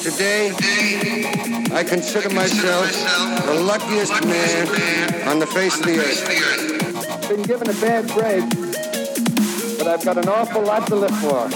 Today, I consider myself the luckiest man on the face of the earth. Been given a bad break, but I've got an awful lot to live for.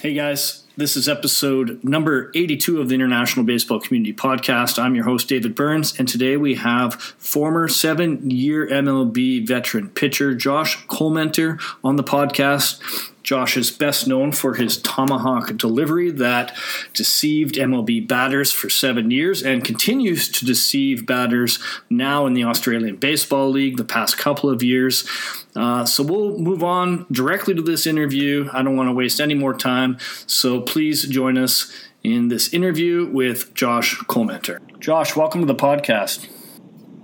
Hey guys, this is episode number 82 of the International Baseball Community Podcast. I'm your host, David Burns, and today we have former seven year MLB veteran pitcher Josh Collmenter on the podcast. Josh is best known for his tomahawk delivery that deceived MLB batters for seven years and continues to deceive batters now in the Australian Baseball League the past couple of years. Uh, so we'll move on directly to this interview. I don't want to waste any more time, so please join us in this interview with Josh Collmenter. Josh, welcome to the podcast.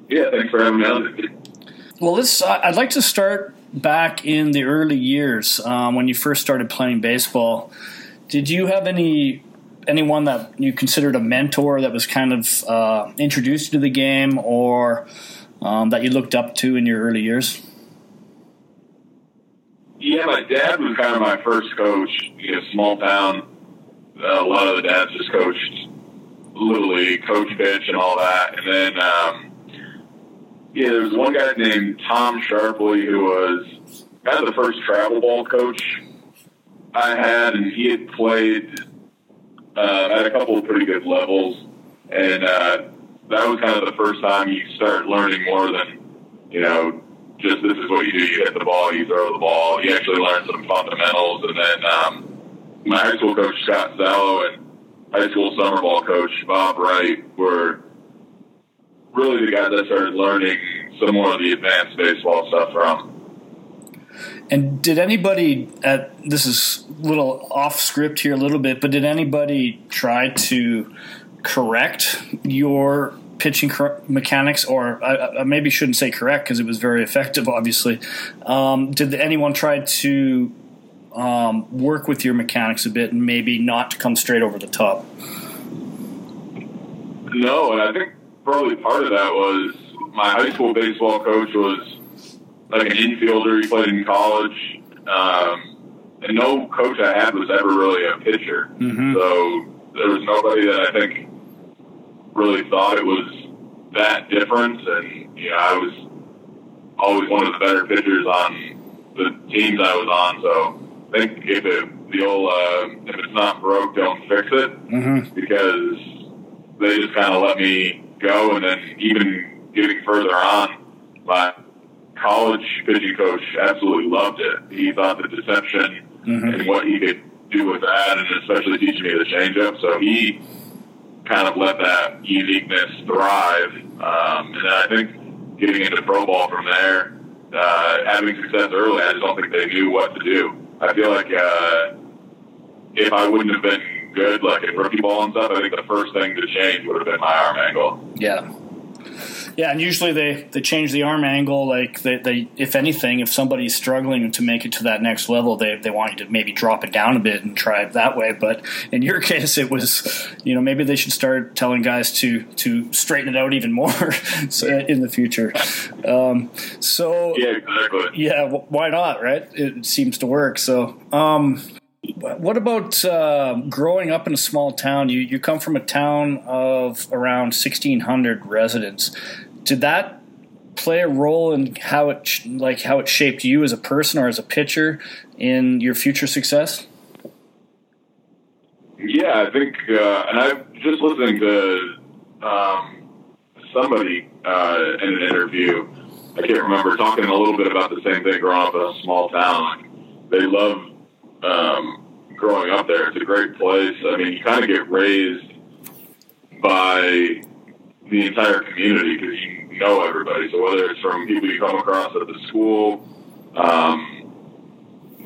Yeah, thanks for having me on. Well, this I'd like to start back in the early years um, when you first started playing baseball. Did you have any anyone that you considered a mentor that was kind of uh, introduced to the game or um, that you looked up to in your early years? Yeah, my dad was kind of my first coach. You know, small town. Uh, a lot of the dads just coached little league, coach pitch, and all that. And then, um, yeah, there was one guy named Tom Sharpley who was kind of the first travel ball coach I had, and he had played uh, at a couple of pretty good levels, and uh, that was kind of the first time you start learning more than you know just this is what you do. You hit the ball, you throw the ball. You actually learn some fundamentals. And then um, my high school coach, Scott Sallow, and high school summer ball coach, Bob Wright, were really the guys I started learning some more of the advanced baseball stuff from. And did anybody at this is a little off script here a little bit, but did anybody try to correct your pitching mechanics, or I, I, maybe shouldn't say correct because it was very effective, obviously. Um, did anyone try to um, work with your mechanics a bit and maybe not come straight over the top? No, and I think probably part of that was my high school baseball coach was like an infielder. He played in college. Um, and no coach I had was ever really a pitcher. Mm-hmm. So there was nobody that I think really thought it was that different. And, you know, I was always one of the better pitchers on the teams I was on. So I think if it, the old, uh, if it's not broke, don't fix it. Mm-hmm. Because they just kind of let me go. And then even getting further on, my college pitching coach absolutely loved it. He thought the deception mm-hmm. and what he could do with that, and especially teaching me the changeup. So he kind of let that uniqueness thrive. Um, and I think getting into pro ball from there, uh, having success early, I just don't think they knew what to do. I feel like uh, if I wouldn't have been good, like in rookie ball and stuff, I think the first thing to change would have been my arm angle. Yeah. Yeah, and usually they, they change the arm angle. Like they, they, if anything, if somebody's struggling to make it to that next level, they, they want you to maybe drop it down a bit and try it that way. But in your case, it was, you know, maybe they should start telling guys to to straighten it out even more in the future. Um, so yeah, exactly. Yeah, why not? Right? It seems to work. So. Um, what about uh, growing up in a small town? You you come from a town of around sixteen hundred residents. Did that play a role in how it like how it shaped you as a person or as a pitcher in your future success? Yeah, I think, uh, and I just listening to um, somebody uh, in an interview. I can't remember talking a little bit about the same thing growing up in a small town. They love um, growing up there. It's a great place. I mean, you kind of get raised by the entire community because you know everybody. So whether it's from people you come across at the school, um,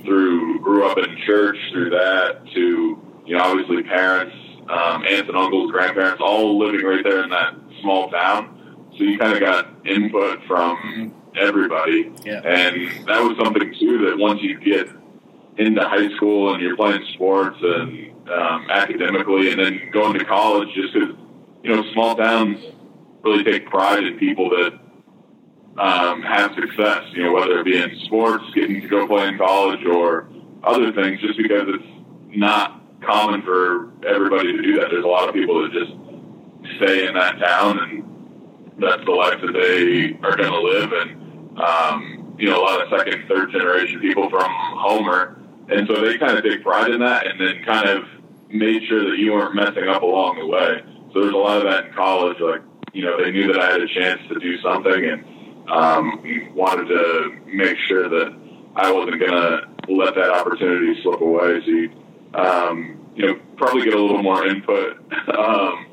through grew up in church, through that to you know obviously parents, um, aunts and uncles, grandparents, all living right there in that small town. So you kind of got input from everybody, yeah. and that was something too that once you get into high school and you're playing sports and um, academically, and then going to college, just because you know small towns really take pride in people that um, have success. You know, whether it be in sports, getting to go play in college, or other things, just because it's not common for everybody to do that. There's a lot of people that just stay in that town, and that's the life that they are going to live. And um, you know, a lot of second, third generation people from Homer, and so they kind of take pride in that, and then kind of made sure that you weren't messing up along the way. So there's a lot of that in college. Like, you know, they knew that I had a chance to do something, and um, wanted to make sure that I wasn't going to let that opportunity slip away. So, you, um, you know, probably get a little more input um,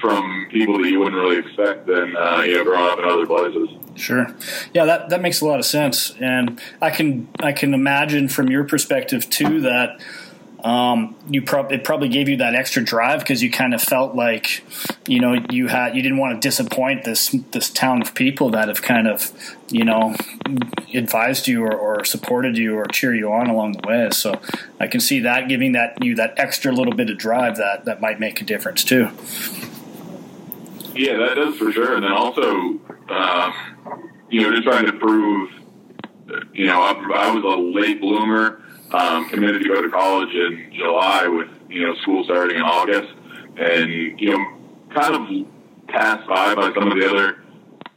from people that you wouldn't really expect than uh, you know growing up in other places. Sure, yeah, that that makes a lot of sense, and I can I can imagine from your perspective too that um, you prob- it probably gave you that extra drive because you kind of felt like you know you had you didn't want to disappoint this this town of people that have kind of you know advised you or, or supported you or cheer you on along the way. So I can see that giving that you that extra little bit of drive that that might make a difference too. Yeah, that does for sure. And then also, um, you know, just trying to prove, you know, I, I was a late bloomer um, committed to go to college in July with you know school starting in August, and you know kind of passed by by some of the other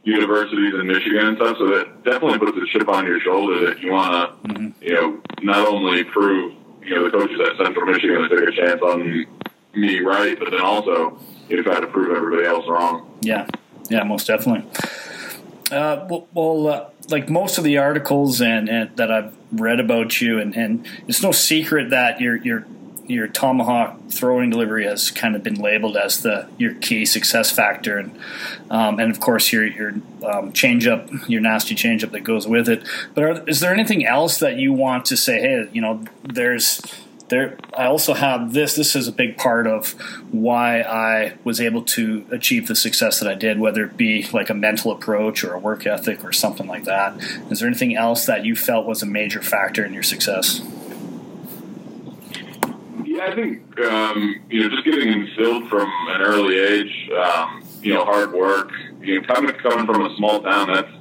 universities in Michigan and stuff. So that definitely puts a chip on your shoulder that you want to mm-hmm. you know not only prove you know the coaches at Central Michigan that took a chance on me right, but then also you know, try to prove everybody else wrong. Yeah, yeah, most definitely. Uh, well, well uh, like most of the articles and, and, that I've read about you, and, and it's no secret that your your your tomahawk throwing delivery has kind of been labeled as the your key success factor, and um, and of course your your um, changeup, your nasty change up that goes with it. But are, is there anything else that you want to say? Hey, you know, there's there I also have this. This is a big part of why I was able to achieve the success that I did whether it be like a mental approach or a work ethic or something like that. Is there anything else that you felt was a major factor in your success? Yeah I think um, you know just getting instilled from an early age um, you know hard work you know coming coming from a small town that's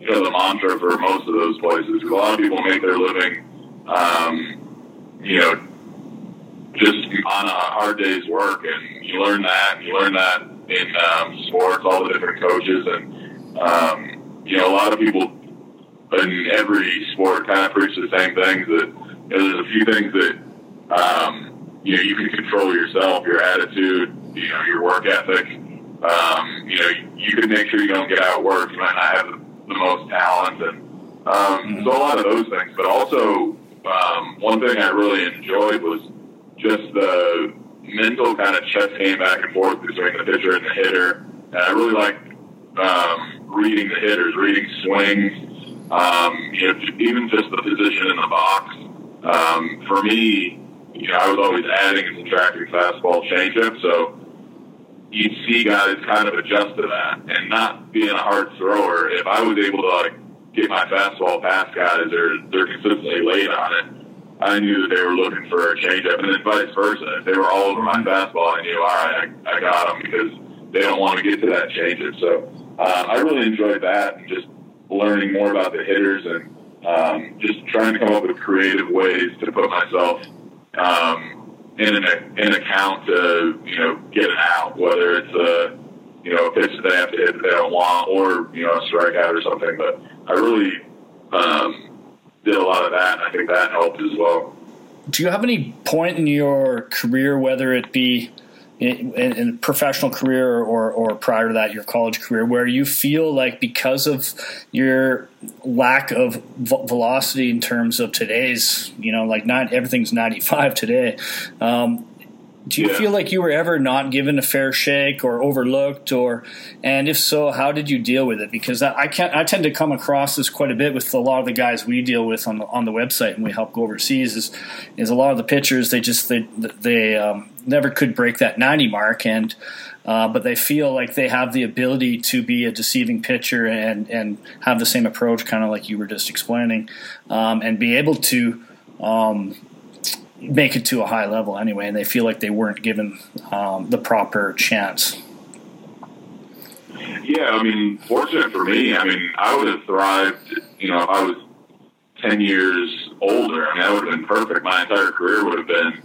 you know the mantra for most of those places. A lot of people make their living um, you know, just on a hard day's work, and you learn that. And you learn that in um, sports, all the different coaches, and um, you know, a lot of people in every sport kind of preach the same things. That you know, there's a few things that um, you know you can control yourself, your attitude, you know, your work ethic. Um, you know, you can make sure you don't get out of work. You might not have the most talent, and um, so a lot of those things. But also, um, one thing I really enjoyed was just the mental kind of chess game back and forth between the pitcher and the hitter. And I really like um, reading the hitters, reading swings, um, you know, even just the position in the box. Um, for me, you know, I was always adding and subtracting fastball changeup, so you'd see guys kind of adjust to that and not being a hard thrower. If I was able to like get my fastball past guys, they're they're consistently late on it. I knew that they were looking for a changeup, and then vice versa. If they were all over my fastball, I knew, all right, I, I got them because they don't want to get to that changeup. So uh, I really enjoyed that, and just learning more about the hitters and um, just trying to come up with creative ways to put myself um, in an in account to you know get an out, whether it's a you know pitch that they have to hit that they don't want, or you know a strikeout or something. But I really um, did a lot of that, and I think that helped as well. Do you have any point in your career, whether it be in, in professional career or, or prior to that, your college career, where you feel like because of your lack of velocity in terms of today's, you know, like not everything's 95 today, um, do you yeah. feel like you were ever not given a fair shake or overlooked, or and if so, how did you deal with it? Because I can I tend to come across this quite a bit with a lot of the guys we deal with on the on the website and we help go overseas. Is is a lot of the pitchers they just they they um, never could break that ninety mark, and uh, but they feel like they have the ability to be a deceiving pitcher and and have the same approach, kind of like you were just explaining, um, and be able to. Um, make it to a high level anyway, and they feel like they weren't given um, the proper chance. Yeah, I mean, fortunate for me. I mean, I would have thrived. You know, if I was ten years older. I mean, that would have been perfect. My entire career would have been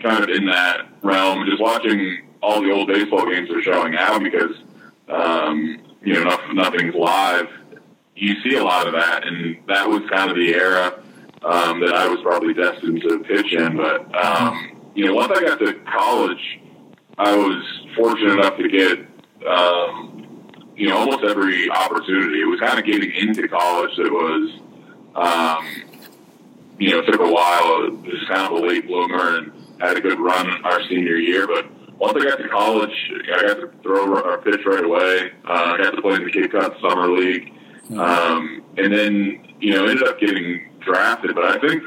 kind of in that realm. Just watching all the old baseball games are showing now because um, you know nothing's live. You see a lot of that, and that was kind of the era um, that I was probably destined to pitch in. But um, you know, once I got to college, I was fortunate enough to get um, you know almost every opportunity. It was kind of getting into college that it was um, you know took a while. It was kind of a late bloomer and had a good run our senior year, but once I got to college, I got to throw or pitch right away. Uh, I got to play in the Cape Cod Summer League, um, and then you know ended up getting drafted. But I think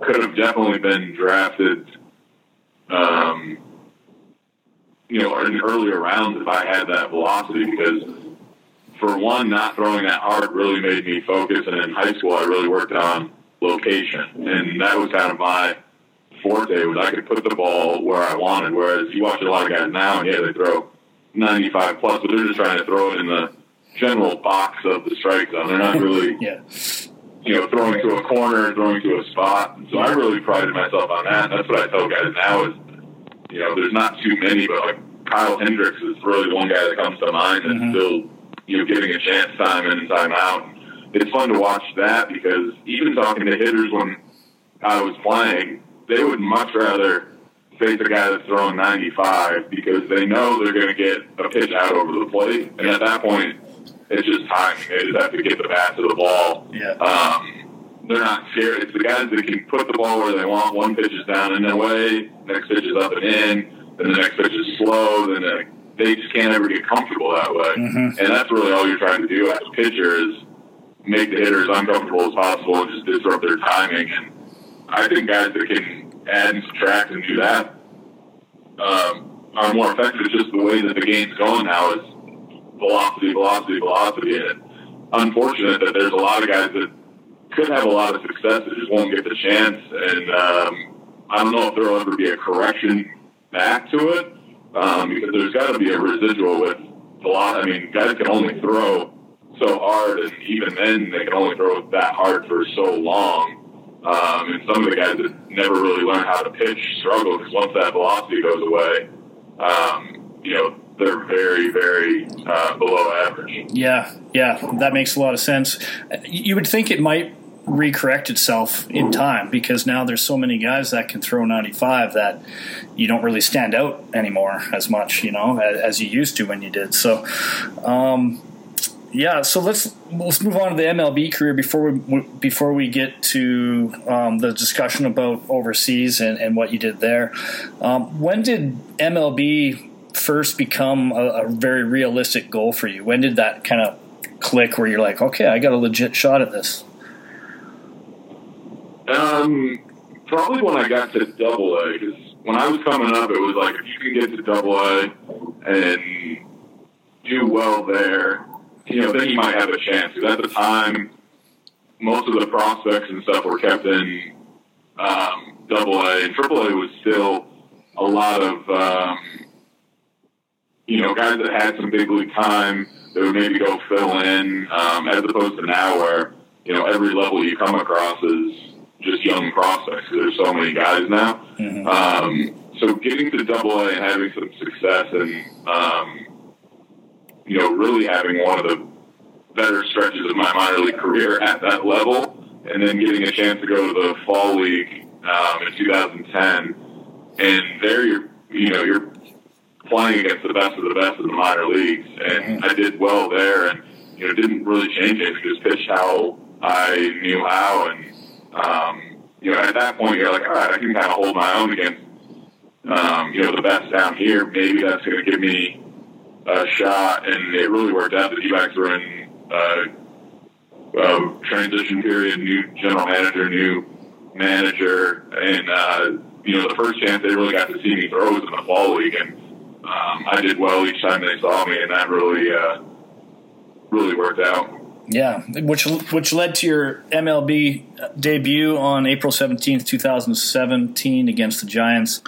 could have definitely been drafted, um, you know, in earlier rounds if I had that velocity. Because for one, not throwing that hard really made me focus, and in high school I really worked on location, and that was kind of my forte was I could put the ball where I wanted. Whereas you watch a lot of guys now, and yeah, they throw 95 plus, but they're just trying to throw it in the general box of the strike zone. They're not really, yeah. You know, throwing to a corner, throwing to a spot. So I really prided myself on that. That's what I tell guys now is, you know, there's not too many, but like Kyle Hendricks is really one guy that comes to mind that's mm-hmm. still, you know, getting a chance time in and time out. It's fun to watch that because even talking to hitters when I was playing, they would much rather face a guy that's throwing 95 because they know they're going to get a pitch out over the plate. And at that point, it's just timing. They just have to get the bat to the ball. Yeah. Um, they're not scared. It's the guys that can put the ball where they want. One pitch is down and then away, next pitch is up and in, then the next pitch is slow, then the, they just can't ever get comfortable that way. Mm-hmm. And that's really all you're trying to do as a pitcher is make the hitter as uncomfortable as possible and just disrupt their timing. And I think guys that can add and subtract and do that um, are more effective. It's just the way that the game's going now is velocity, velocity, velocity. And unfortunate that there's a lot of guys that could have a lot of success that just won't get the chance. And um, I don't know if there will ever be a correction back to it um, because there's got to be a residual with velocity. I mean, guys can only throw so hard, and even then, they can only throw that hard for so long. Um, and some of the guys that never really learn how to pitch struggle because once that velocity goes away, um, you know, they're very, very uh, below average. Yeah, yeah, that makes a lot of sense. You would think it might recorrect itself in time because now there's so many guys that can throw 95 that you don't really stand out anymore as much, you know, as, as you used to when you did. So, um, yeah, so let's let's move on to the MLB career before we before we get to um, the discussion about overseas and, and what you did there. Um, when did MLB first become a, a, very realistic goal for you? When did that kind of click where you're like, okay, I got a legit shot at this? Um, probably when I got to Double A, because when I was coming up, it was like if you can get to Double A and do well there you know, then you might have a chance. Because at the time, most of the prospects and stuff were kept in um, Double A, and Triple A was still a lot of um, you know guys that had some big league time that would maybe go fill in, um, as opposed to now where you know every level you come across is just young prospects. There's so many guys now. Mm-hmm. Um, so getting to Double A and having some success and um, you know, really having one of the better stretches of my minor league career at that level, and then getting a chance to go to the fall league um, in 2010, and there you're, you know, you're playing against the best of the best in the minor leagues, and I did well there, and you know, didn't really change anything, just pitched how I knew how, and um, you know, at that point you're like, all right, I can kind of hold my own against, um, you know, the best down here. Maybe that's going to give me a shot, and it really worked out. The D-backs were in uh, uh, transition period, new general manager, new manager, and uh, you know the first chance they really got to see me throw was in the fall league, and um, I did well each time they saw me, and that really uh, really worked out. Yeah, which which led to your MLB debut on April seventeenth, two thousand seventeen, against the Giants.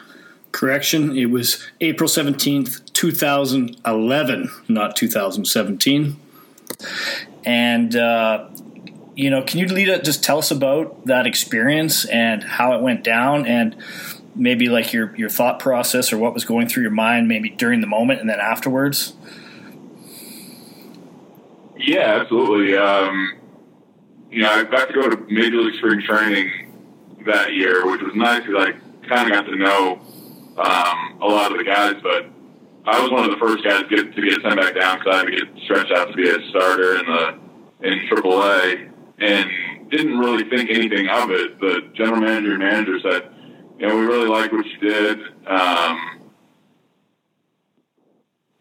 Correction, it was April 17th, 2011, not 2017. And, uh, you know, can you, Lita, just tell us about that experience and how it went down and maybe like your, your thought process or what was going through your mind maybe during the moment and then afterwards? Yeah, absolutely. Um, you know, I got to go to Major League Spring Training that year, which was nice because I kind of got to know um, a lot of the guys, but I was one of the first guys to get, to get sent back down because I had to get stretched out to be a starter in the in AAA, and didn't really think anything of it. The general manager and manager said, "You know, we really like what you did, um,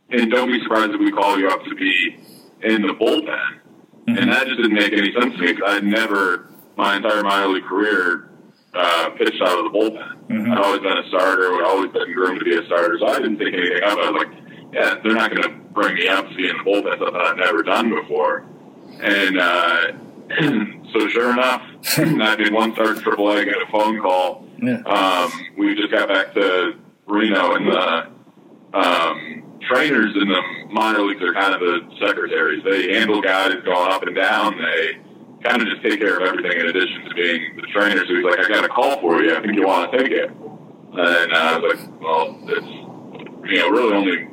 and don't be surprised if we call you up to be in the bullpen." Mm-hmm. And that just didn't make any sense to me because I'd never, my entire minor league career, uh, pitched out of the bullpen. Mm-hmm. I'd always been a starter. I'd always been groomed to be a starter. So I didn't think anything of it. I was like, yeah, they're not going to bring me up to be in the bullpen. Something I've never done before. And uh, so sure enough, I did one start AAA, got a phone call. Yeah. Um, we just got back to Reno, and the um, trainers in the minor leagues are kind of the secretaries. They handle guys going up and down. They kind of just take care of everything in addition to being the trainer. So he's like, I got a call for you. I think you want to take it. And I was like, well, it's, you know, really only,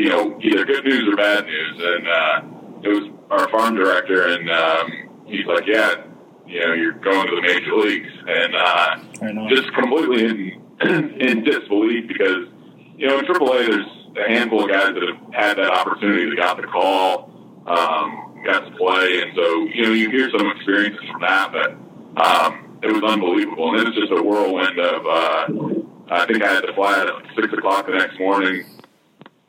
you know, either good news or bad news. And uh, it was our farm director, and um, he's like, yeah, you know, you're going to the major leagues. And uh, just completely in, in disbelief because, you know, in AAA, there's a handful of guys that have had that opportunity that got the call. Um, got to play, and so you know you hear some experiences from that, but um, it was unbelievable, and it was just a whirlwind of. Uh, I think I had to fly at like six o'clock the next morning.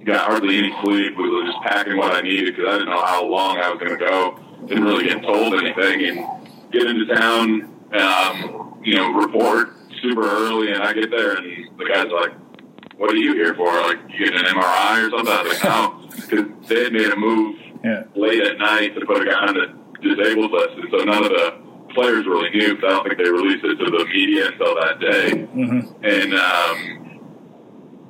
Got hardly any sleep. We were just packing what I needed because I didn't know how long I was going to go. Didn't really get told anything, and get into town. Um, you know, report super early, and I get there, and the guy's like, "What are you here for? Like, you get an MRI or something?" I was like, "No," because they had made a move yeah. late at night to put a guy on the disabled list. And so none of the players really knew because I don't think they released it to the media until that day. Mm-hmm. And um,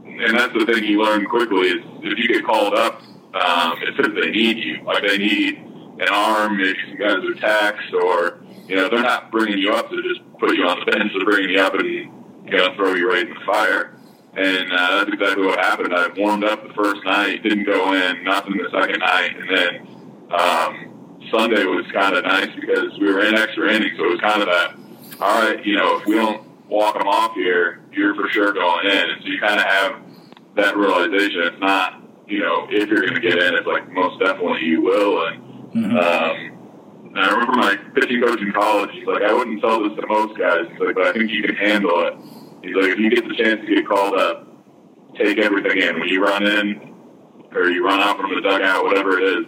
and that's the thing you learn quickly is if you get called up, um, it's because they need you. Like they need an arm, maybe some guys are taxed, or you know they're not bringing you up to just put you on the bench. They're bringing you up and you know throw you right in the fire. And uh, that's exactly what happened. I warmed up the first night, didn't go in, nothing the second night, and then um, Sunday was kind of nice because we were in extra innings, so it was kind of that. All right, you know, if we don't walk them off here, you're for sure going in, and so you kind of have that realization. It's not, you know, if you're going to get in, it's like most definitely you will. And mm-hmm. um, I remember my pitching coach in college. He's like, I wouldn't tell this to most guys, he's like, but I think you can handle it He's like, if you get the chance to get called up, take everything in. When you run in or you run out from the dugout, whatever it is,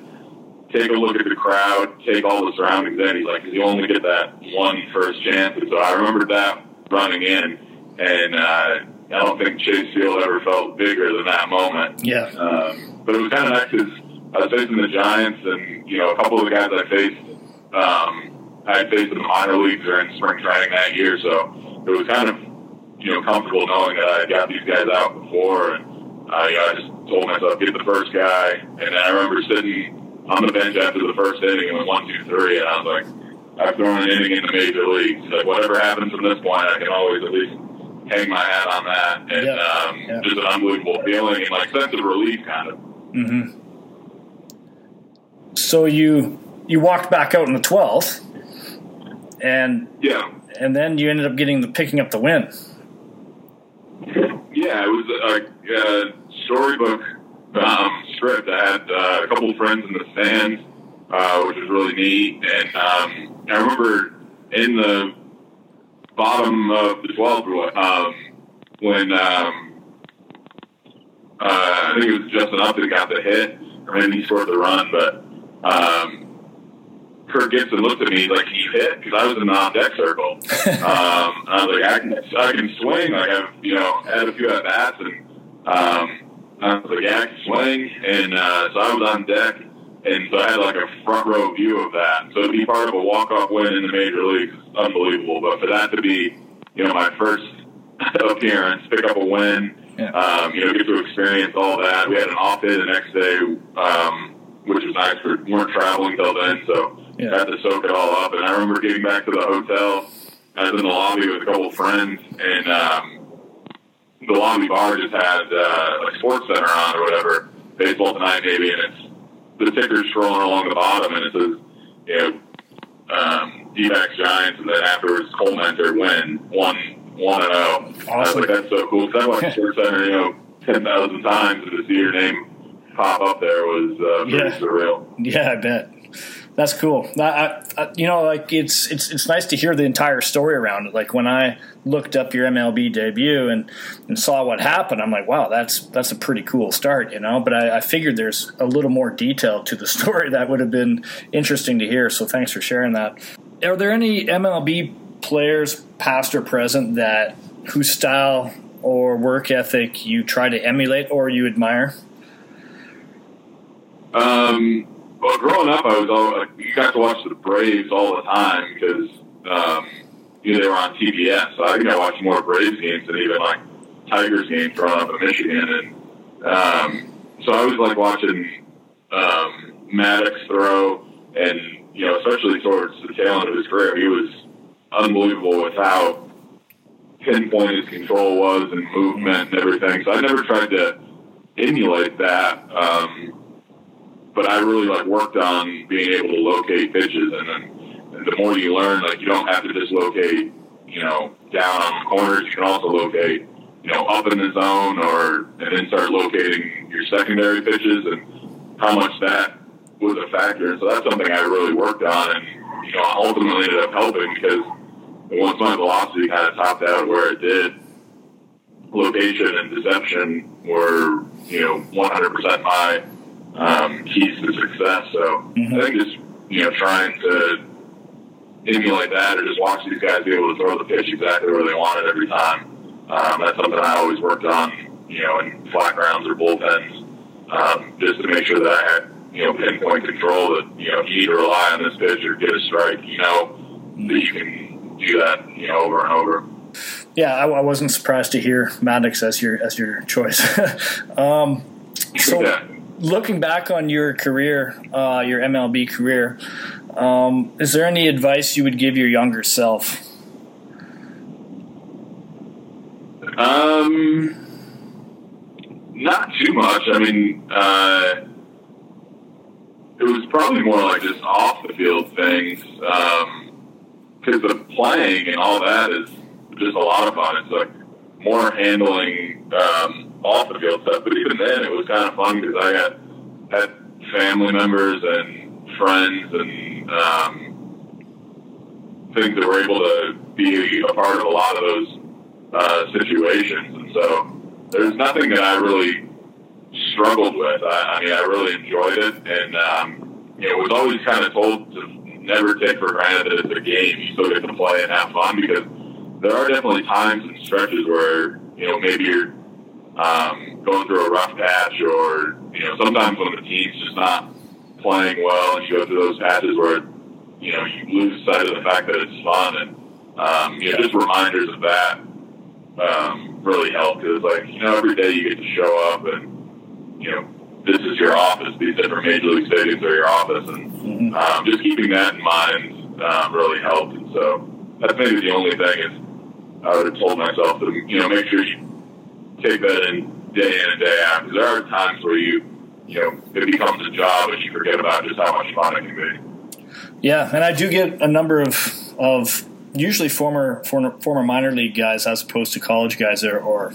take a look at the crowd, take all the surroundings in. He's like, you only get that one first chance. And so I remember that running in, and uh, I don't think Chase Field ever felt bigger than that moment. Yeah. Um, but it was kind of nice because I was facing the Giants, and you know, a couple of the guys I faced, um, I had faced in the minor leagues or in spring training that year, so it was kind of you know, comfortable knowing that I had got these guys out before. And I, I just told myself, get the first guy. And I remember sitting on the bench after the first inning and one, two, three. And I was like, I've thrown an inning in the major leagues. Like, whatever happens from this point, I can always at least hang my hat on that. And yeah. Um, just an unbelievable feeling and like sense of relief, kind of. Mm-hmm. So you you walked back out in the twelfth, and yeah, and then you ended up getting the picking up the win. Yeah, it was a, a storybook um, script. I had uh, a couple of friends in the stands, uh, which was really neat. And um, I remember in the bottom of the 12th, um, when um, uh, I think it was Justin Upton got the hit, or maybe he scored the run, but um, Kirk Gibson looked at me like, "Can you hit?" Because I was in the on deck circle. um, I was like, "I can, I can swing." Like I've, you know, had a few at bats, and um, I was like, "Yeah, I can swing." And uh, so I was on deck, and so I had like a front row view of that. So to be part of a walk off win in the major leagues is unbelievable. But for that to be, you know, my first appearance, pick up a win, Yeah. um, you know, get to experience all that. We had an off day the next day, um, which was nice. We weren't traveling till then, so Yeah. got to soak it all up. And I remember getting back to the hotel. I was in the lobby with a couple of friends, and um, the lobby bar just had uh, like Sports Center on or whatever, baseball tonight maybe, and it's the tickers scrolling along the bottom, and it says, you know, um, D-backs Giants, and then afterwards Collmenter win one one and zero. I was Awesome. like, that's so cool. Because I watched Sports Center, you know, ten thousand times, and to see your name pop up there was uh, pretty Yeah. surreal. Yeah, I bet. That's cool. I, I, you know, like it's it's it's nice to hear the entire story around it. Like when I looked up your MLB debut and, and saw what happened, I'm like, wow, that's that's a pretty cool start, you know. But I, I figured there's a little more detail to the story that would have been interesting to hear. So thanks for sharing that. Are there any MLB players, past or present, that whose style or work ethic you try to emulate or you admire? Um, well, growing up, I was all you got to watch the Braves all the time because um, you know they were on TBS. So I think I watched more Braves games than even like Tigers games growing up in Michigan, and um, so I was like watching um, Maddux throw, and you know, especially towards the tail end of his career, he was unbelievable with how pinpoint his control was and movement and everything. So I never tried to emulate that. Um, but I really like worked on being able to locate pitches, and then and the more you learn, like you don't have to just locate, you know, down on the corners. You can also locate, you know, up in the zone, or and then start locating your secondary pitches and how much that was a factor. And so that's something I really worked on, and you know, ultimately ended up helping because once my velocity kind of topped out where it did, location and deception were, you know, 100% my um, keys to success. So I think just, you know, trying to emulate that or just watch these guys be able to throw the pitch exactly where they want it every time. Um, that's something I always worked on, you know, in flat grounds or bullpens, um, just to make sure that I had, you know, pinpoint control that, you know, you need to rely on this pitch or get a strike, you know, that you can do that, you know, over and over. Yeah, I, I wasn't surprised to hear Maddux as your as your choice. um, so, Yeah. Looking back on your career, uh, your MLB career, um, is there any advice you would give your younger self? Um, not too much. I mean, uh, it was probably more like just off the field things. Because the playing and all that is just a lot of fun. It's like more handling um, off the field stuff. But even then, it was kind of fun because I had had family members and friends and um, things that were able to be a part of a lot of those uh, situations. And so there's nothing that I really struggled with. I, I mean, I really enjoyed it, and um, you know, was always kind of told to never take for granted that it's a game. You still get to play and have fun because there are definitely times and stretches where you know maybe you're um, going through a rough patch, or you know, sometimes when the team's just not playing well, and you go through those patches where you know you lose sight of the fact that it's fun, and um, you know, just reminders of that um, really help because, like, you know, every day you get to show up and, you know, this is your office. These different major league stadiums are your office, and um, just keeping that in mind um, really helped. And so that's maybe the only thing is I would have told myself to, you know, make sure you take that in day in and day out. Because there are times where you, you know, it becomes a job and you forget about just how much fun it can be. Yeah, and I do get a number of of usually former former, former minor league guys as opposed to college guys or, or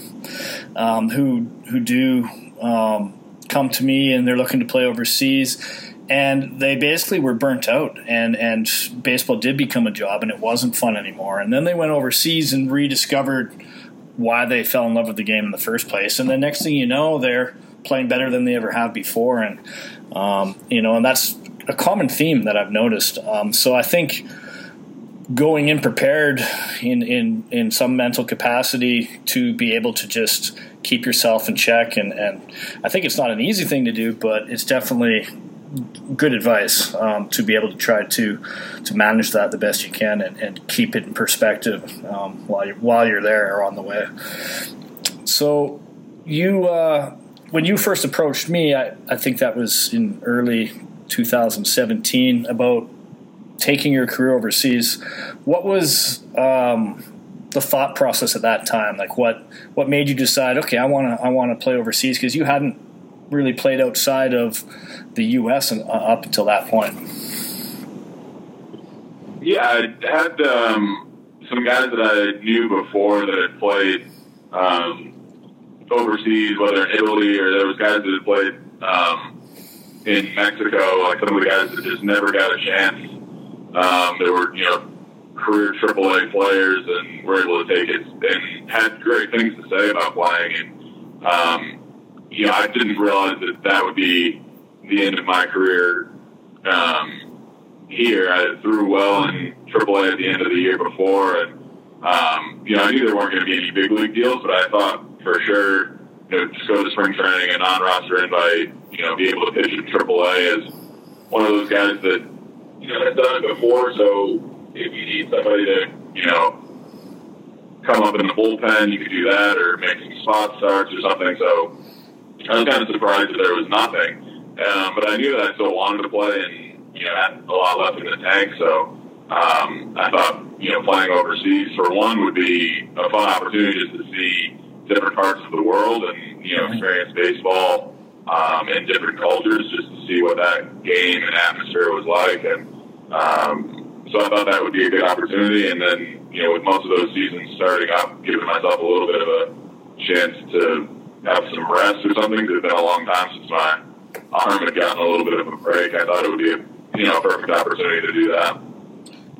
um, who who do um, come to me and they're looking to play overseas. And they basically were burnt out and and baseball did become a job and it wasn't fun anymore. And then they went overseas and rediscovered why they fell in love with the game in the first place. And the next thing you know they're playing better than they ever have before. And um, you know and that's a common theme that I've noticed. Um, so I think going in prepared in, in, in some mental capacity to be able to just keep yourself in check and, and I think it's not an easy thing to do but it's definitely good advice um, to be able to try to to manage that the best you can and, and keep it in perspective um, while you while you're there or on the way. So you uh, when you first approached me, I, I think that was in early 2017 about taking your career overseas. What was um, the thought process at that time? Like what what made you decide? Okay, I want to I want to play overseas because you hadn't really played outside of the U.S. And, uh, up until that point. Yeah, I had um, some guys that I knew before that had played um, overseas, whether in Italy or there was guys that had played um, in Mexico, like some of the guys that just never got a chance. Um, there were, you know, career AAA players and were able to take it and had great things to say about playing. And, um, you know, I didn't realize that that would be the end of my career um, here. I threw well in AAA at the end of the year before. And, um, you know, I knew there weren't going to be any big league deals, but I thought for sure, you know, just go to spring training and non-roster invite, you know, be able to pitch in AAA as one of those guys that, you know, has done it before. So if you need somebody to, you know, come up in the bullpen, you could do that or make some spot starts or something. So I was kind of surprised that there was nothing. Um, but I knew that I still wanted to play and, you know, had a lot left in the tank. So um, I thought, you know, playing overseas for one would be a fun opportunity just to see different parts of the world and, you know, experience baseball um, in different cultures just to see what that game and atmosphere was like. And um, so I thought that would be a good opportunity. And then, you know, with most of those seasons starting up, giving myself a little bit of a chance to have some rest or something. It's been a long time since my arm had gotten a little bit of a break. I thought it would be a you know perfect opportunity to do that.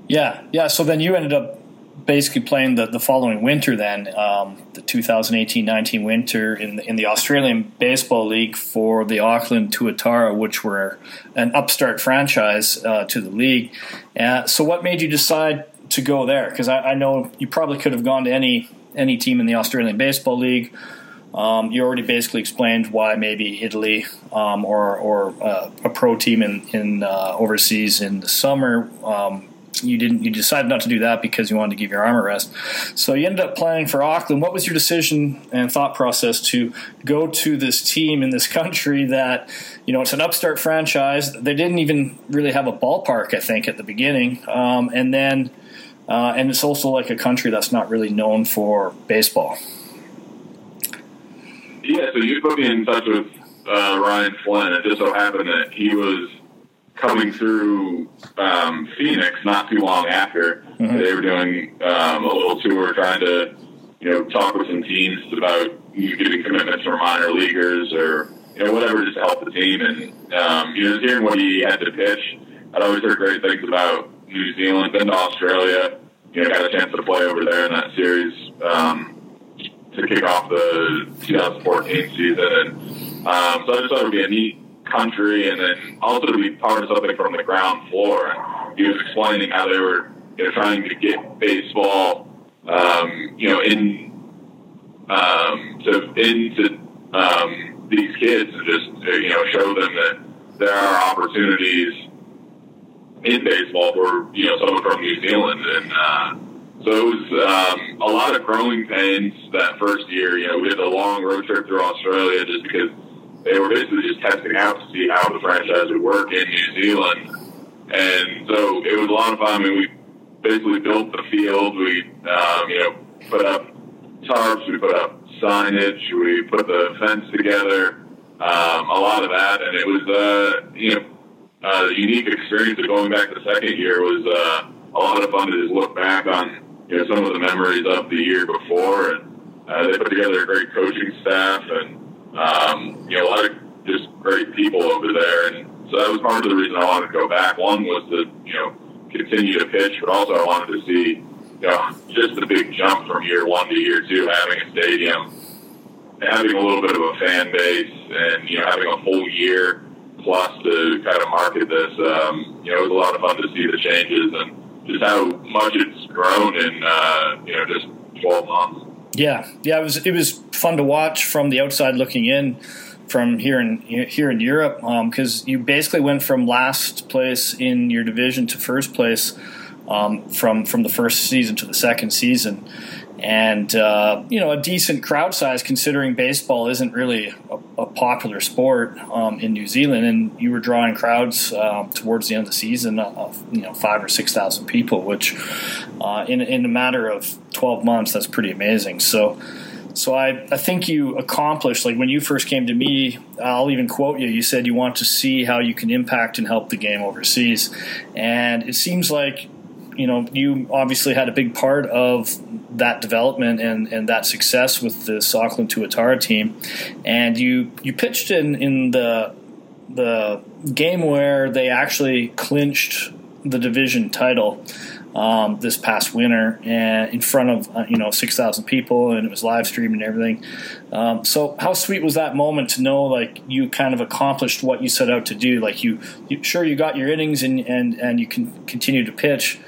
Yeah, yeah. So then you ended up basically playing the, the following winter then um, the 2018-19 winter in the, in the Australian Baseball League for the Auckland Tuatara, which were an upstart franchise uh, to the league. Uh, so what made you decide to go there? Because I, I, know you probably could have gone to any any team in the Australian Baseball League. Um, you already basically explained why maybe Italy um, or, or uh, a pro team in, in uh, overseas in the summer um, you didn't you decided not to do that because you wanted to give your arm a rest. So you ended up playing for Auckland. What was your decision and thought process to go to this team in this country that you know it's an upstart franchise? They didn't even really have a ballpark, I think, at the beginning, um, and then uh, and it's also like a country that's not really known for baseball. Yeah, so you put me in touch with uh, Ryan Flynn. It just so happened that he was coming through um, Phoenix not too long after. Mm-hmm. They were doing um, a little tour trying to, you know, talk with some teams about you getting commitments from minor leaguers or, you know, whatever just to help the team. And, um, you know, just hearing what he had to pitch, I'd always heard great things about New Zealand, been to Australia, you know, got a chance to play over there in that series um, to kick off the 2014 season. And um, so I just thought it would be a neat country and then also to be part of something from the ground floor. And he was explaining how they were you know, trying to get baseball, um, you know, in um, to into um, these kids and just you know show them that there are opportunities in baseball for you know someone from New Zealand and. Uh, so it was um, a lot of growing pains that first year. You know, we had a long road trip through Australia just because they were basically just testing out to see how the franchise would work in New Zealand. And so it was a lot of fun. I mean, we basically built the field. We, um, you know, put up tarps, we put up signage, we put the fence together, um, a lot of that. And it was, uh, you know, uh, the unique experience of going back the second year was uh, a lot of fun to just look back on, you know, some of the memories of the year before. And uh, they put together a great coaching staff and, um, you know, a lot of just great people over there. And so that was part of the reason I wanted to go back. One was to, you know, continue to pitch, but also I wanted to see, you know, just the big jump from year one to year two, having a stadium, having a little bit of a fan base, and, you know, having a full year plus to kind of market this. Um, you know, it was a lot of fun to see the changes and just how much it's grown in, uh, you know, just 12 months. Yeah, yeah, it was it was fun to watch from the outside looking in. from here in here in Europe because um, you basically went from last place in your division to first place um, from from the first season to the second season, and uh, you know a decent crowd size considering baseball isn't really a, a popular sport um, in New Zealand, and you were drawing crowds uh, towards the end of the season of you know five or six thousand people, which uh, in in a matter of twelve months that's pretty amazing. So. So I, I think you accomplished like when you first came to me. I'll even quote you. You said you want to see how you can impact and help the game overseas, and it seems like you know, you obviously had a big part of that development and, and that success with the Auckland Tuatara team, and you you pitched in in the the game where they actually clinched the division title um, this past winter and in front of uh, you know six thousand people and it was live streamed and everything. Um, so how sweet was that moment to know like you kind of accomplished what you set out to do? Like you, you sure you got your innings and and and you can continue to pitch,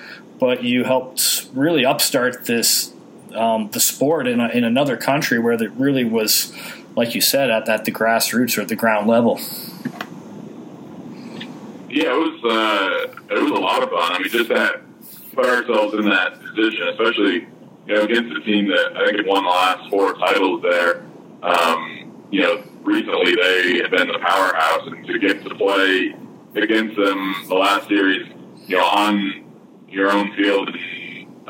but you helped really upstart this um, the sport in, a, in another country where it really was, like you said, at, at the grassroots or at the ground level. Yeah, it was uh, it was a lot of fun. I mean, just that put ourselves in that position, especially you know against a team that I think had won the last four titles there. Um, you know, recently they have been the powerhouse, and to get to play against them the last series, you know, on your own field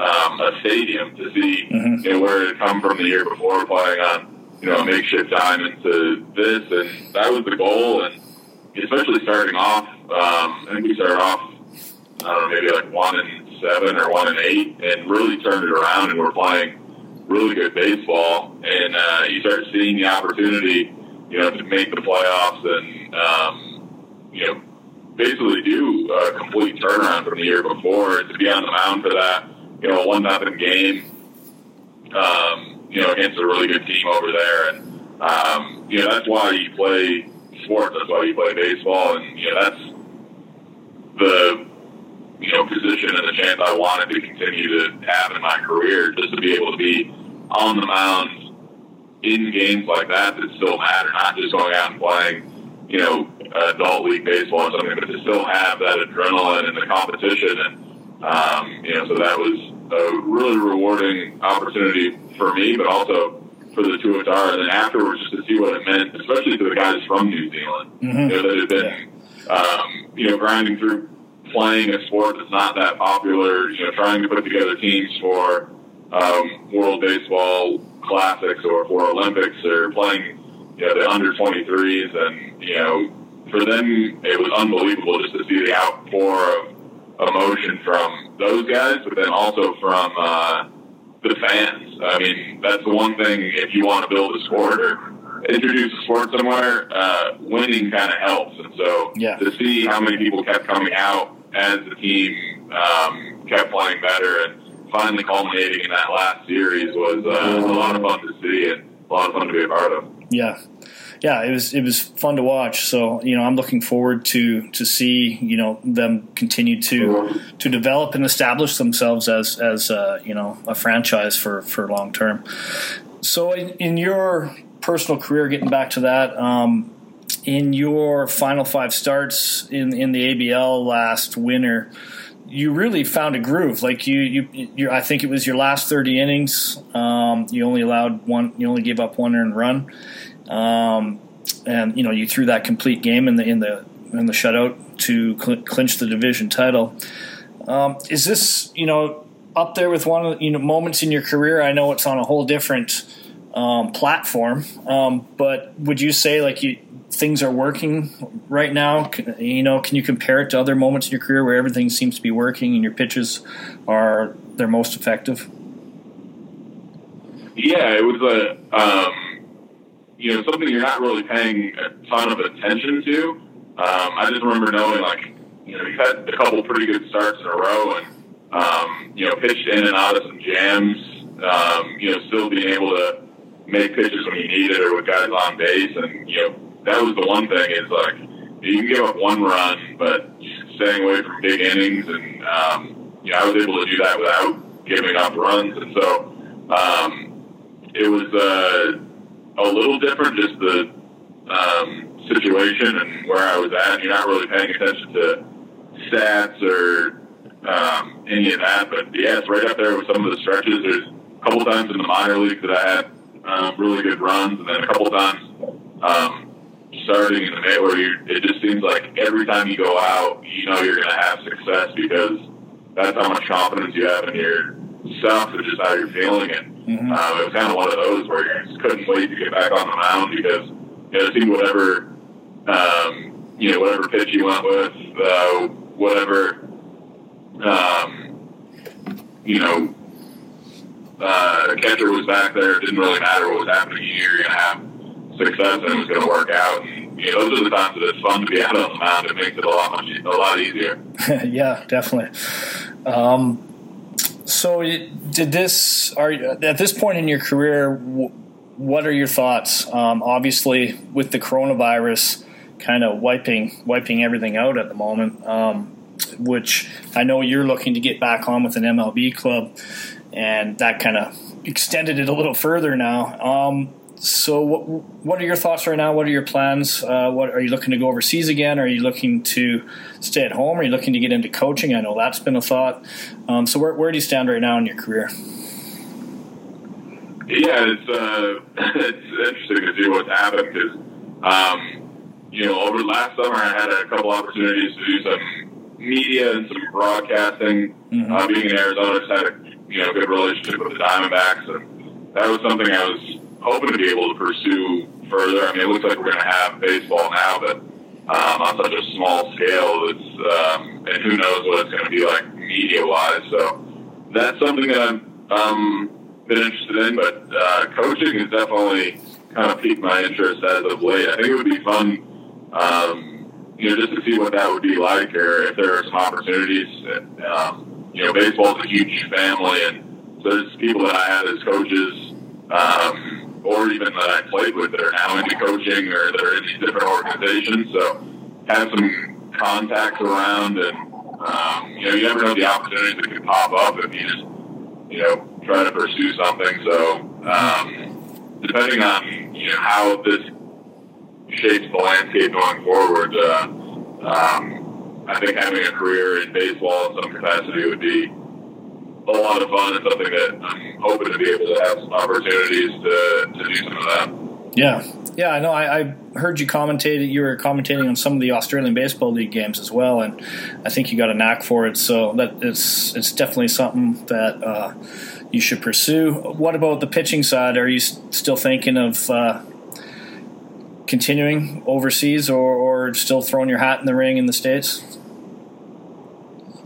um, a stadium to see mm-hmm. you know, where it had come from the year before playing on you know a makeshift diamond to this, and that was the goal. And especially starting off, um, I think we started off I don't know maybe like one and seven or one and eight, and really turned it around, and we're playing really good baseball. And uh, you start seeing the opportunity, you know, to make the playoffs and um, you know basically do a complete turnaround from the year before to be on the mound for that, you know, one nothing game, um, you know, against a really good team over there. And, um, you know, that's why you play sports. That's why you play baseball. And, you know, that's the, you know, position and the chance I wanted to continue to have in my career, just to be able to be on the mound in games like that that still matter, not just going out and playing you know, adult league baseball or something, but to still have that adrenaline and the competition. And, um, you know, so that was a really rewarding opportunity for me, but also for the Tuatara. And then afterwards, just to see what it meant, especially to the guys from New Zealand, mm-hmm. you know, that had been, um, you know, grinding through playing a sport that's not that popular, you know, trying to put together teams for um, World Baseball Classics or for Olympics or playing you know, the under 23s, and you know, for them it was unbelievable just to see the outpour of emotion from those guys, but then also from uh, the fans. I mean, that's the one thing if you want to build a sport or introduce a sport somewhere, uh, winning kind of helps. And so yeah. to see how many people kept coming out as the team um, kept playing better and finally culminating in that last series was uh, a lot of fun to see and a lot of fun to be a part of. Yeah, yeah, it was it was fun to watch. So you know, I'm looking forward to to see you know them continue to to develop and establish themselves as as uh, you know a franchise for for long term. So in, in, your personal career, getting back to that. Um, in your final five starts in in the ABL last winter, you really found a groove. Like you, you, you I think it was your last thirty innings. Um, you only allowed one. You only gave up one earned run, um, and you know you threw that complete game in the in the in the shutout to cl- clinch the division title. Um, is this you know up there with one of you know moments in your career? I know it's on a whole different um, platform, um, but would you say like you things are working right now? You know, can you compare it to other moments in your career where everything seems to be working and your pitches are their most effective? Yeah, it was a um, you know something you're not really paying a ton of attention to. Um, I just remember knowing like you know you had a couple pretty good starts in a row and um, you know pitched in and out of some jams. Um, you know, still being able to make pitches when you need it or with guys on base, and you know that was the one thing is like you can give up one run, but staying away from big innings, and um, you know, I was able to do that without giving up runs, and so um, it was uh, a little different. Just the um, situation and where I was at. You're not really paying attention to stats or um, any of that. But yeah, it's right up there with some of the stretches. There's a couple times in the minor leagues that I had um, really good runs, and then a couple times um, starting in the May where you, it just seems like every time you go out, you know you're going to have success because that's how much confidence you have in yourself and just how you're feeling. And mm-hmm. um, it was kind of one of those where you just couldn't wait to get back on the mound because you know, it seemed whatever um, you know whatever pitch you went with, uh, whatever um, you know uh, catcher was back there. It didn't really matter what was happening. You You're going to have success and it was going to work out. And, you know, those are the times that it's fun to be out on the mound. It makes it a lot much, a lot easier. yeah, definitely. Um, so, did this? Are at this point in your career? What are your thoughts? Um, obviously, with the coronavirus kind of wiping wiping everything out at the moment, um, which I know you're looking to get back on with an MLB club and that kind of extended it a little further now. Um, so, what, what are your thoughts right now? What are your plans? Uh, what are you looking to go overseas again? Are you looking to stay at home? Are you looking to get into coaching? I know that's been a thought. Um, so, where, where do you stand right now in your career? Yeah, it's uh, it's interesting to see what's happened because, um, you know, over last summer I had a couple opportunities to do some media and some broadcasting. Mm-hmm. Uh, being in Arizona, just had a you know good relationship with the Diamondbacks, and that was something I was hoping to be able to pursue further. I mean, it looks like we're going to have baseball now, but um, on such a small scale, it's um, and who knows what it's going to be like media wise. So that's something that I've um, been interested in, but uh, coaching has definitely kind of piqued my interest as of late. I think it would be fun. Um, you know, just to see what that would be like, or if there are some opportunities. And, um, you know, baseball is a huge family, and so there's people that I had as coaches, um, or even that I played with that are now into coaching or that are in these different organizations. So have some contacts around, and um, you know, you never know the opportunities that could pop up if you just, you know, try to pursue something. So um, depending on you know how this shapes the landscape going forward. Uh, um, I think having a career in baseball in some capacity would be a lot of fun and something that I'm hoping to be able to have some opportunities to, to do some of that. Yeah, yeah, I know. I, I heard you commentate. You were commentating on some of the Australian Baseball League games as well, and I think you got a knack for it. So that it's it's definitely something that uh, you should pursue. What about the pitching side? Are you still thinking of uh, continuing overseas, or, or still throwing your hat in the ring in the states?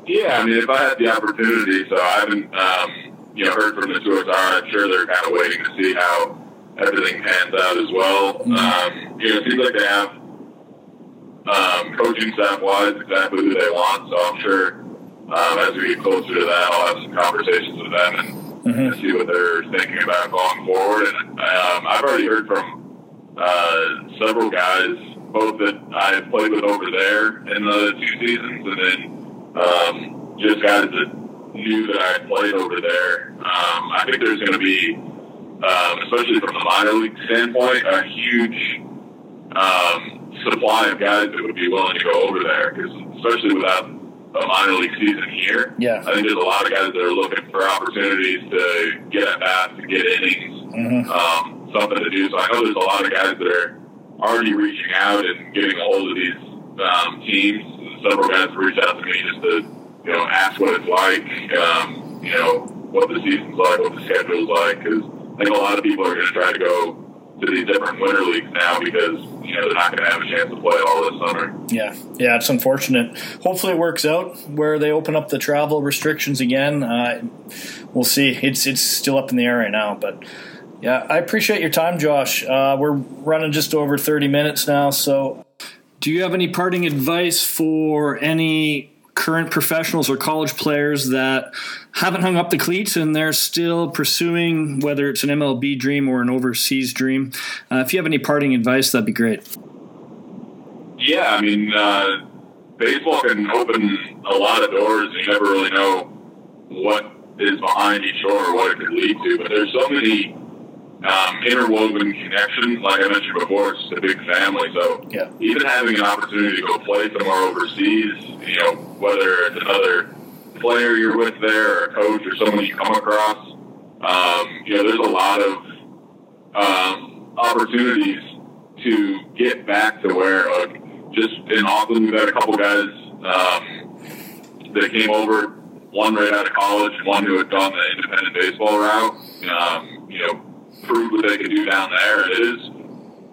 Yeah, I mean, if I had the opportunity, so I haven't, um, you know, heard from the Tuatara. I'm sure they're kind of waiting to see how everything pans out as well. Mm-hmm. Um, you know, it seems like they have um, coaching staff wise exactly who they want. So I'm sure um, as we get closer to that, I'll have some conversations with them and, mm-hmm. see what they're thinking about going forward. And um, I've already heard from uh, several guys, both that I've played with over there in the two seasons, and then um, just guys that knew that I played over there. Um, I think there's going to be, um, especially from the minor league standpoint, a huge um, supply of guys that would be willing to go over there. Because especially without a minor league season here, yeah. I think there's a lot of guys that are looking for opportunities to get at bats, to get innings, mm-hmm. um, something to do. So I know there's a lot of guys that are already reaching out and getting a hold of these um, teams several guys reached out to me just to, you know, ask what it's like, um, you know, what the season's like, what the schedule's like, because I think a lot of people are going to try to go to these different winter leagues now because you know they're not going to have a chance to play all this summer. Yeah, yeah, it's unfortunate. Hopefully, it works out where they open up the travel restrictions again. Uh, we'll see. It's it's still up in the air right now, but. Yeah, I appreciate your time, Josh. Uh, we're running just over 30 minutes now, so do you have any parting advice for any current professionals or college players that haven't hung up the cleats and they're still pursuing whether it's an MLB dream or an overseas dream? Uh, if you have any parting advice, that'd be great. Yeah, I mean, uh, baseball can open a lot of doors, and you never really know what is behind each door or what it could lead to. But there's so many um, interwoven connection. Like I mentioned before, it's just a big family. So Yeah. even having an opportunity to go play somewhere overseas, you know, whether it's another player you're with there, or a coach, or someone you come across, um, you know, there's a lot of um, opportunities to get back to where, like, just in Auckland, we've had a couple guys um, that came over, one right out of college, and one who had gone the independent baseball route. Um, you know, proved what they could do down there. It is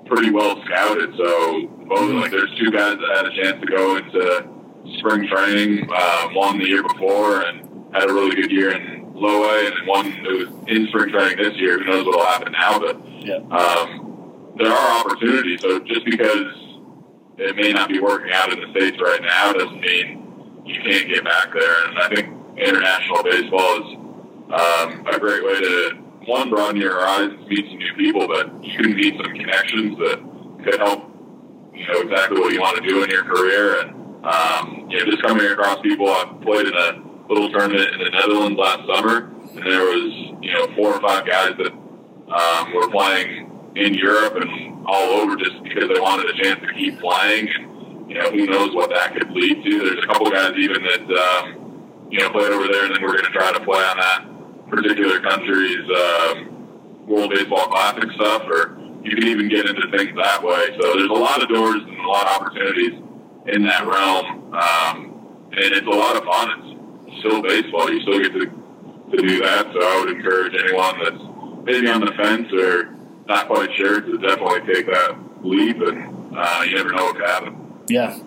pretty well scouted. So both like there's two guys that had a chance to go into spring training, uh, one the year before and had a really good year in low A, and then one who was in spring training this year. Who knows what'll happen now? But Yeah. um, there are opportunities. So just because it may not be working out in the states right now doesn't mean you can't get back there. And I think international baseball is um, a great way to one broaden your horizons, meet some new people, but you can meet some connections that could help you know exactly what you want to do in your career. And um, you know, just coming across people. I played in a little tournament in the Netherlands last summer, and there was you know four or five guys that um, were playing in Europe and all over just because they wanted a chance to keep playing. And, you know, who knows what that could lead to. There's a couple guys even that, um, you know, played over there and then we're going to try to play on that particular country's um, World Baseball Classic stuff, or you can even get into things that way. So there's a lot of doors and a lot of opportunities in that realm. Um, and it's a lot of fun. It's still baseball. You still get to, to do that. So I would encourage anyone that's maybe on the fence or not quite sure to definitely take that leap, and uh, you never know what could happen. Yeah.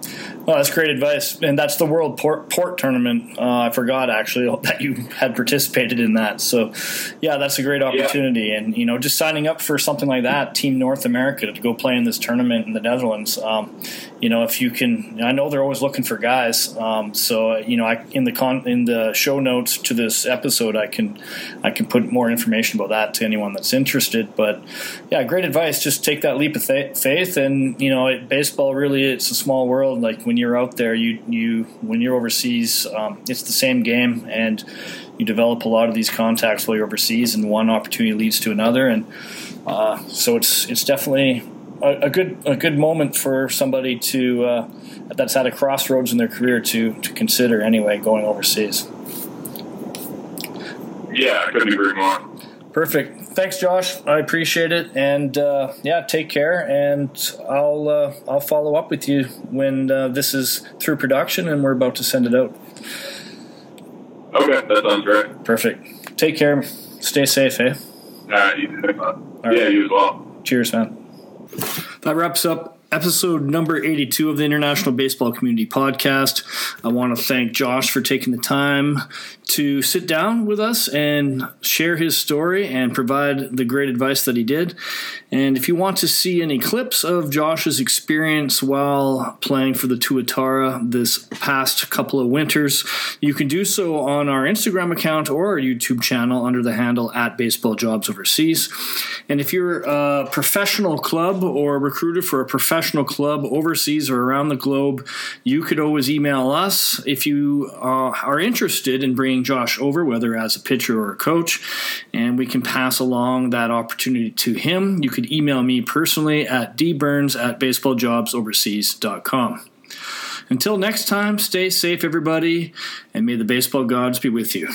Well, that's great advice. And that's the World Port, Port Tournament. Uh, I forgot actually that you had participated in that. So, yeah, that's a great opportunity. And, you know, just signing up for something like that, Team North America, to go play in this tournament in the Netherlands. Um, you know, if you can, I know they're always looking for guys. Um, so, you know, I, in the con, in the show notes to this episode, I can, I can put more information about that to anyone that's interested. But yeah, great advice. Just take that leap of th- faith. And, you know, it, baseball really, it's a small world. Like when you're out there, you, you, when you're overseas, um, it's the same game and you develop a lot of these contacts while you're overseas and one opportunity leads to another. And, uh, so it's, it's definitely, a, a good a good moment for somebody to uh, that's at a crossroads in their career to to consider anyway going overseas. Yeah, I couldn't agree more. Perfect. Thanks, Josh. I appreciate it, and uh, yeah, take care. And I'll uh, I'll follow up with you when uh, this is through production and we're about to send it out. Okay, that sounds great. Perfect. Take care. Stay safe, eh? All right, you, yeah, you as well. Cheers, man. That wraps up episode number 82 of the International Baseball Community Podcast. I want to thank Josh for taking the time to sit down with us and share his story and provide the great advice that he did. And if you want to see any clips of Josh's experience while playing for the Tuatara this past couple of winters, you can do so on our Instagram account or our YouTube channel under the handle at Baseball Jobs Overseas. And if you're a professional club or recruiter for a professional club overseas or around the globe, you could always email us if you uh, are interested in bringing Josh over, whether as a pitcher or a coach, and we can pass along that opportunity to him. You could email me personally at dburns at baseballjobsoverseas.com. Until next time, stay safe, everybody, and may the baseball gods be with you.